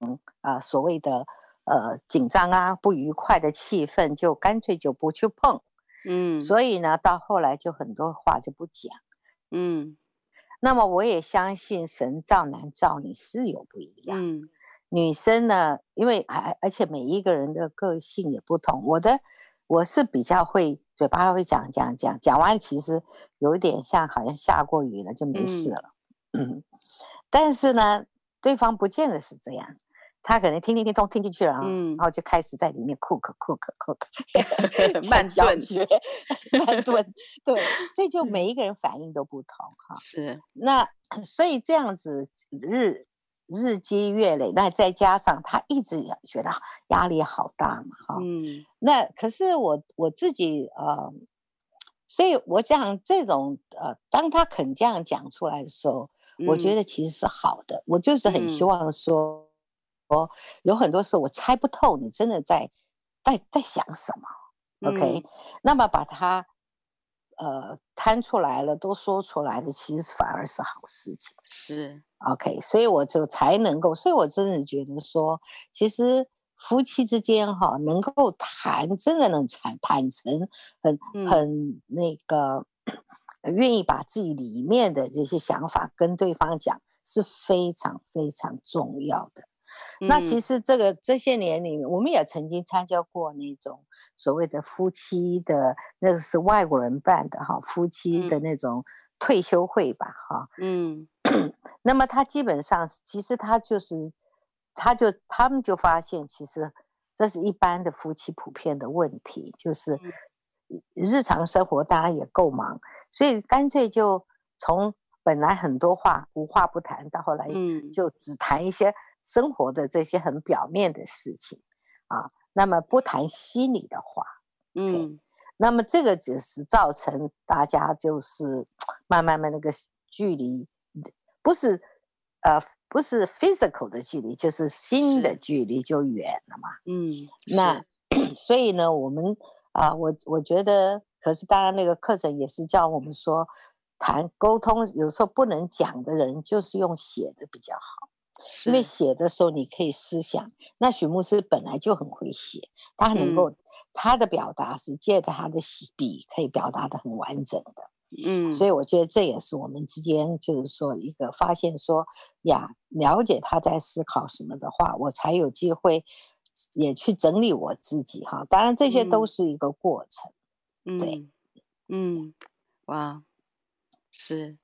嗯啊、呃、所谓的呃紧张啊不愉快的气氛，就干脆就不去碰。嗯，所以呢，到后来就很多话就不讲。嗯，那么我也相信神造男造女是有不一样。嗯，女生呢，因为而而且每一个人的个性也不同。我的我是比较会嘴巴会讲讲讲，讲完其实有一点像好像下过雨了就没事了。嗯，嗯，但是呢，对方不见得是这样。他可能听听听都听进去了啊，嗯，然后就开始在里面 cook cook cook，慢炖，慢炖，对，所以就每一个人反应都不同哈。是，那所以这样子日日积月累，那再加上他一直觉得压力好大嘛，哈，嗯，那可是我我自己呃，所以我讲这种呃，当他肯这样讲出来的时候，嗯，我觉得其实是好的，我就是很希望说。嗯我有很多时候我猜不透你真的在在在想什么，OK？、嗯、那么把它呃摊出来了，都说出来了，其实反而是好事情，是 OK？所以我就才能够，所以我真的觉得说，其实夫妻之间哈，能够谈，真的能坦坦诚，很很那个、嗯、愿意把自己里面的这些想法跟对方讲，是非常非常重要的。那其实这个这些年里面，我们也曾经参加过那种所谓的夫妻的，那个是外国人办的哈，夫妻的那种退休会吧哈。嗯，那么他基本上其实他就是，他就他们就发现，其实这是一般的夫妻普遍的问题，就是日常生活当然也够忙，所以干脆就从本来很多话无话不谈，到后来就只谈一些。生活的这些很表面的事情啊，那么不谈心里的话，嗯，那么这个只是造成大家就是慢慢慢那个距离，不是呃不是 physical 的距离，就是心的距离就远了嘛，嗯，那 所以呢，我们啊，我我觉得，可是当然那个课程也是叫我们说谈沟通，有时候不能讲的人，就是用写的比较好。因为写的时候你可以思想，那许牧师本来就很会写，他能够、嗯、他的表达是借着他的笔可以表达的很完整的，嗯，所以我觉得这也是我们之间就是说一个发现说呀，了解他在思考什么的话，我才有机会也去整理我自己哈。当然这些都是一个过程，嗯、对，嗯，哇，是。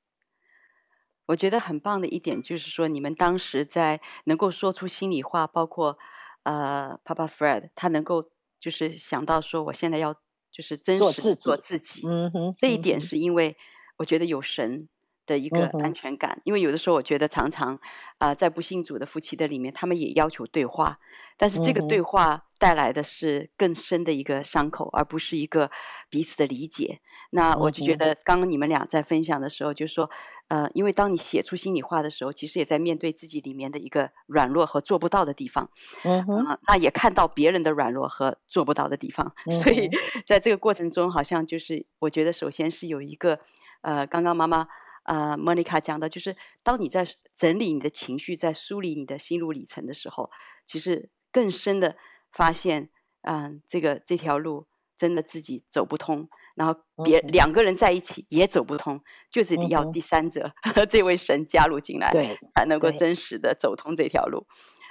我觉得很棒的一点就是说，你们当时在能够说出心里话，包括呃，Papa Fred，他能够就是想到说，我现在要就是真实做自己，嗯哼，这一点是因为我觉得有神的一个安全感，嗯、因为有的时候我觉得常常啊、呃，在不信主的夫妻的里面，他们也要求对话，但是这个对话带来的是更深的一个伤口，而不是一个彼此的理解。那我就觉得，刚刚你们俩在分享的时候，就说，呃，因为当你写出心里话的时候，其实也在面对自己里面的一个软弱和做不到的地方，嗯，呃，那也看到别人的软弱和做不到的地方，所以在这个过程中，好像就是我觉得，首先是有一个，呃，刚刚妈妈。啊、uh，Monica 讲的就是，当你在整理你的情绪，在梳理你的心路历程的时候，其实更深的发现，嗯，这个这条路真的自己走不通，然后别、嗯、两个人在一起也走不通，就是得要第三者，嗯、这位神加入进来，对，才能够真实的走通这条路。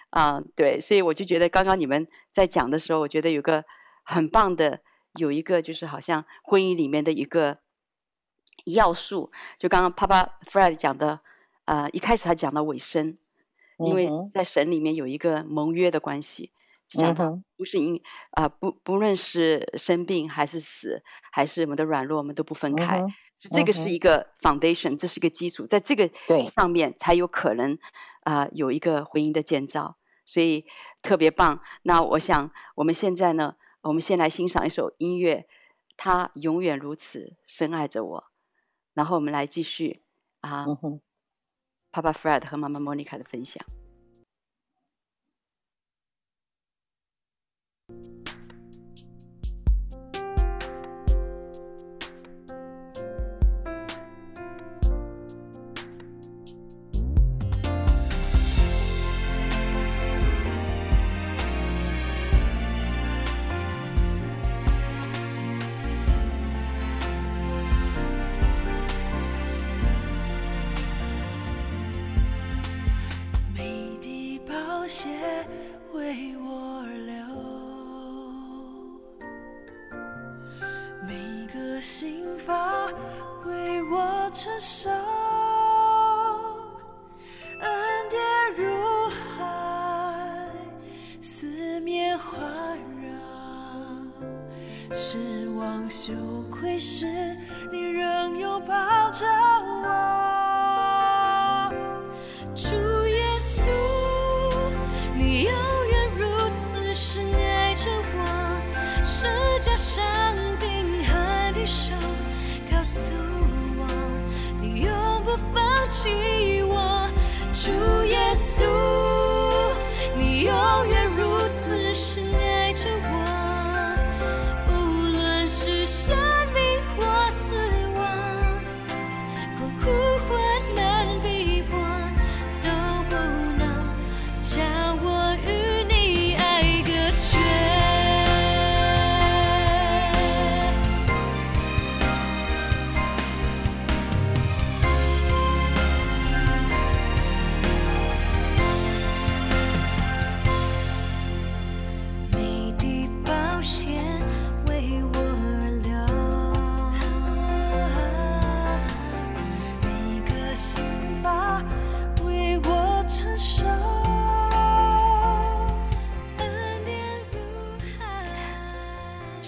啊，对，所以我就觉得刚刚你们在讲的时候，我觉得有个很棒的，有一个就是好像婚姻里面的一个。要素就刚刚 Papa Fred 讲的，呃，一开始他讲到尾声，因为在神里面有一个盟约的关系，讲他不是因啊、呃、不不论是生病还是死，还是我们的软弱，我们都不分开，这个是一个 foundation，这是一个基础，在这个上面才有可能啊、呃、有一个婚姻的建造，所以特别棒。那我想我们现在呢，我们先来欣赏一首音乐，他永远如此深爱着我。然后我们来继续啊，Papa Fred 和妈妈 Monica 的分享。Thank you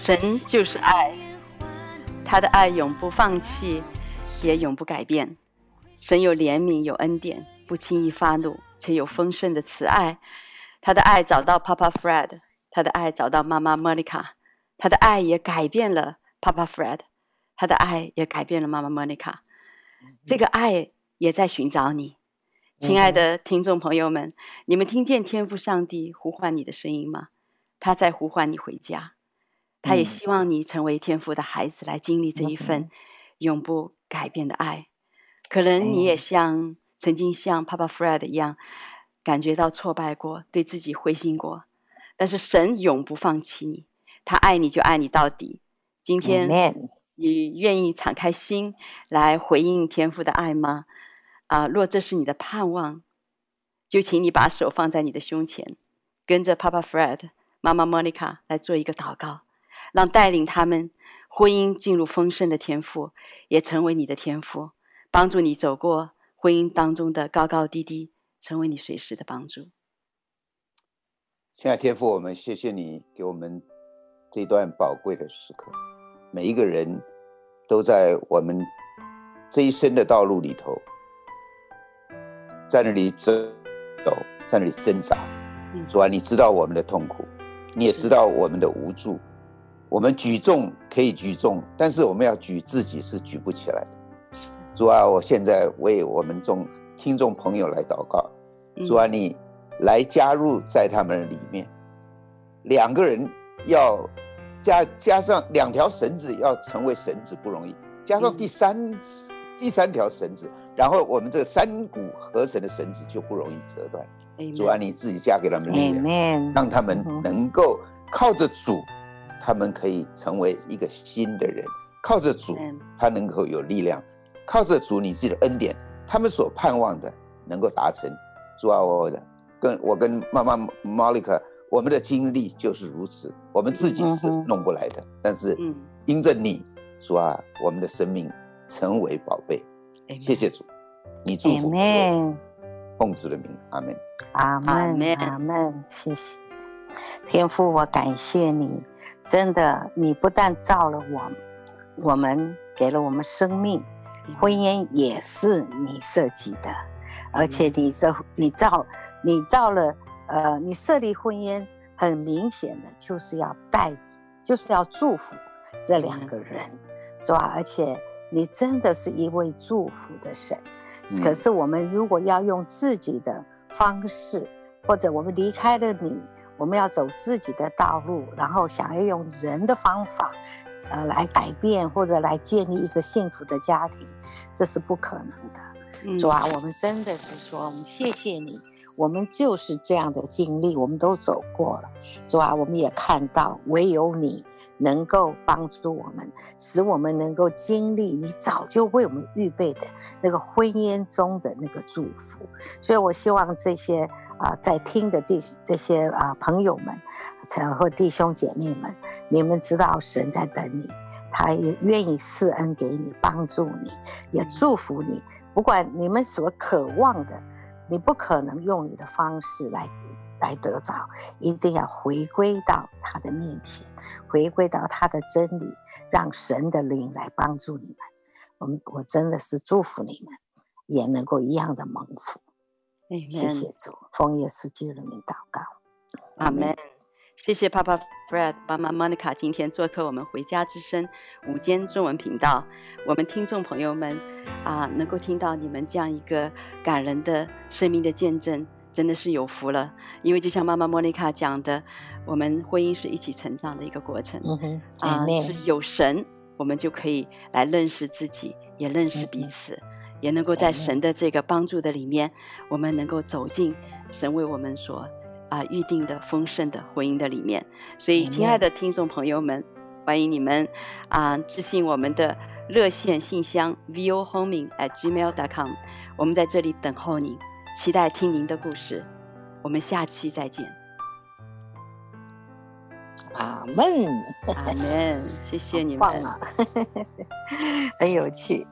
神就是爱，他的爱永不放弃，也永不改变。神有怜悯，有恩典，不轻易发怒，且有丰盛的慈爱。他的爱找到 Papa Fred，他的爱找到妈妈 Monica，他的爱也改变了 Papa Fred，他的爱也改变了妈妈 Monica。这个爱也在寻找你，亲爱的听众朋友们，你们听见天父上帝呼唤你的声音吗？他在呼唤你回家。他也希望你成为天父的孩子，来经历这一份永不改变的爱。可能你也像曾经像 Papa Fred 一样，感觉到挫败过，对自己灰心过。但是神永不放弃你，他爱你就爱你到底。今天你愿意敞开心来回应天父的爱吗？啊，若这是你的盼望，就请你把手放在你的胸前，跟着 Papa Fred、妈妈 Monica 来做一个祷告。让带领他们婚姻进入丰盛的天赋，也成为你的天赋，帮助你走过婚姻当中的高高低低，成为你随时的帮助。亲爱的天父，我们谢谢你给我们这段宝贵的时刻。每一个人都在我们这一生的道路里头，在那里走，在那里挣扎。主啊，你知道我们的痛苦，你也知道我们的无助。我们举重可以举重，但是我们要举自己是举不起来的。主啊，我现在为我们众听众朋友来祷告。主啊，你来加入在他们里面。两个人要加加上两条绳子，要成为绳子不容易，加上第三第三条绳子，然后我们这三股合成的绳子就不容易折断。主啊，你自己加给他们力量，让他们能够靠着主。他们可以成为一个新的人，靠着主，他能够有力量；靠着主，你自己的恩典，他们所盼望的能够达成。主啊，我的跟我跟妈妈 Monica，我们的经历就是如此，我们自己是弄不来的，但是因着你，主啊，我们的生命成为宝贝。谢谢主，你祝福我，奉主的名，阿门，阿门，阿门，谢谢。天父，我感谢你。真的，你不但造了我，我们给了我们生命，婚姻也是你设计的，而且你这你造你造了，呃，你设立婚姻，很明显的就是要带，就是要祝福这两个人，是吧？而且你真的是一位祝福的神，可是我们如果要用自己的方式，或者我们离开了你。我们要走自己的道路，然后想要用人的方法，呃，来改变或者来建立一个幸福的家庭，这是不可能的。主啊，我们真的是说，我们谢谢你，我们就是这样的经历，我们都走过了。主啊，我们也看到，唯有你能够帮助我们，使我们能够经历你早就为我们预备的那个婚姻中的那个祝福。所以我希望这些。啊，在听的弟这些啊朋友们，或弟兄姐妹们，你们知道神在等你，他也愿意赐恩给你，帮助你，也祝福你。不管你们所渴望的，你不可能用你的方式来来得着，一定要回归到他的面前，回归到他的真理，让神的灵来帮助你们。我们我真的是祝福你们，也能够一样的蒙福。谢谢主，奉耶稣基督的名祷告，阿门。谢谢 Papa Fred、妈妈 Monica 今天做客我们回家之声午间中文频道。我们听众朋友们啊，能够听到你们这样一个感人的生命的见证，真的是有福了。因为就像妈妈 Monica 讲的，我们婚姻是一起成长的一个过程。嗯哼，啊，是有神，我们就可以来认识自己，也认识彼此。嗯也能够在神的这个帮助的里面，我们能够走进神为我们所啊预定的丰盛的婚姻的里面。所以，亲爱的听众朋友们，欢迎你们啊，致信我们的热线信箱 vohoming@gmail.com，我们在这里等候您，期待听您的故事。我们下期再见。阿门，阿门，谢谢你们，很有趣。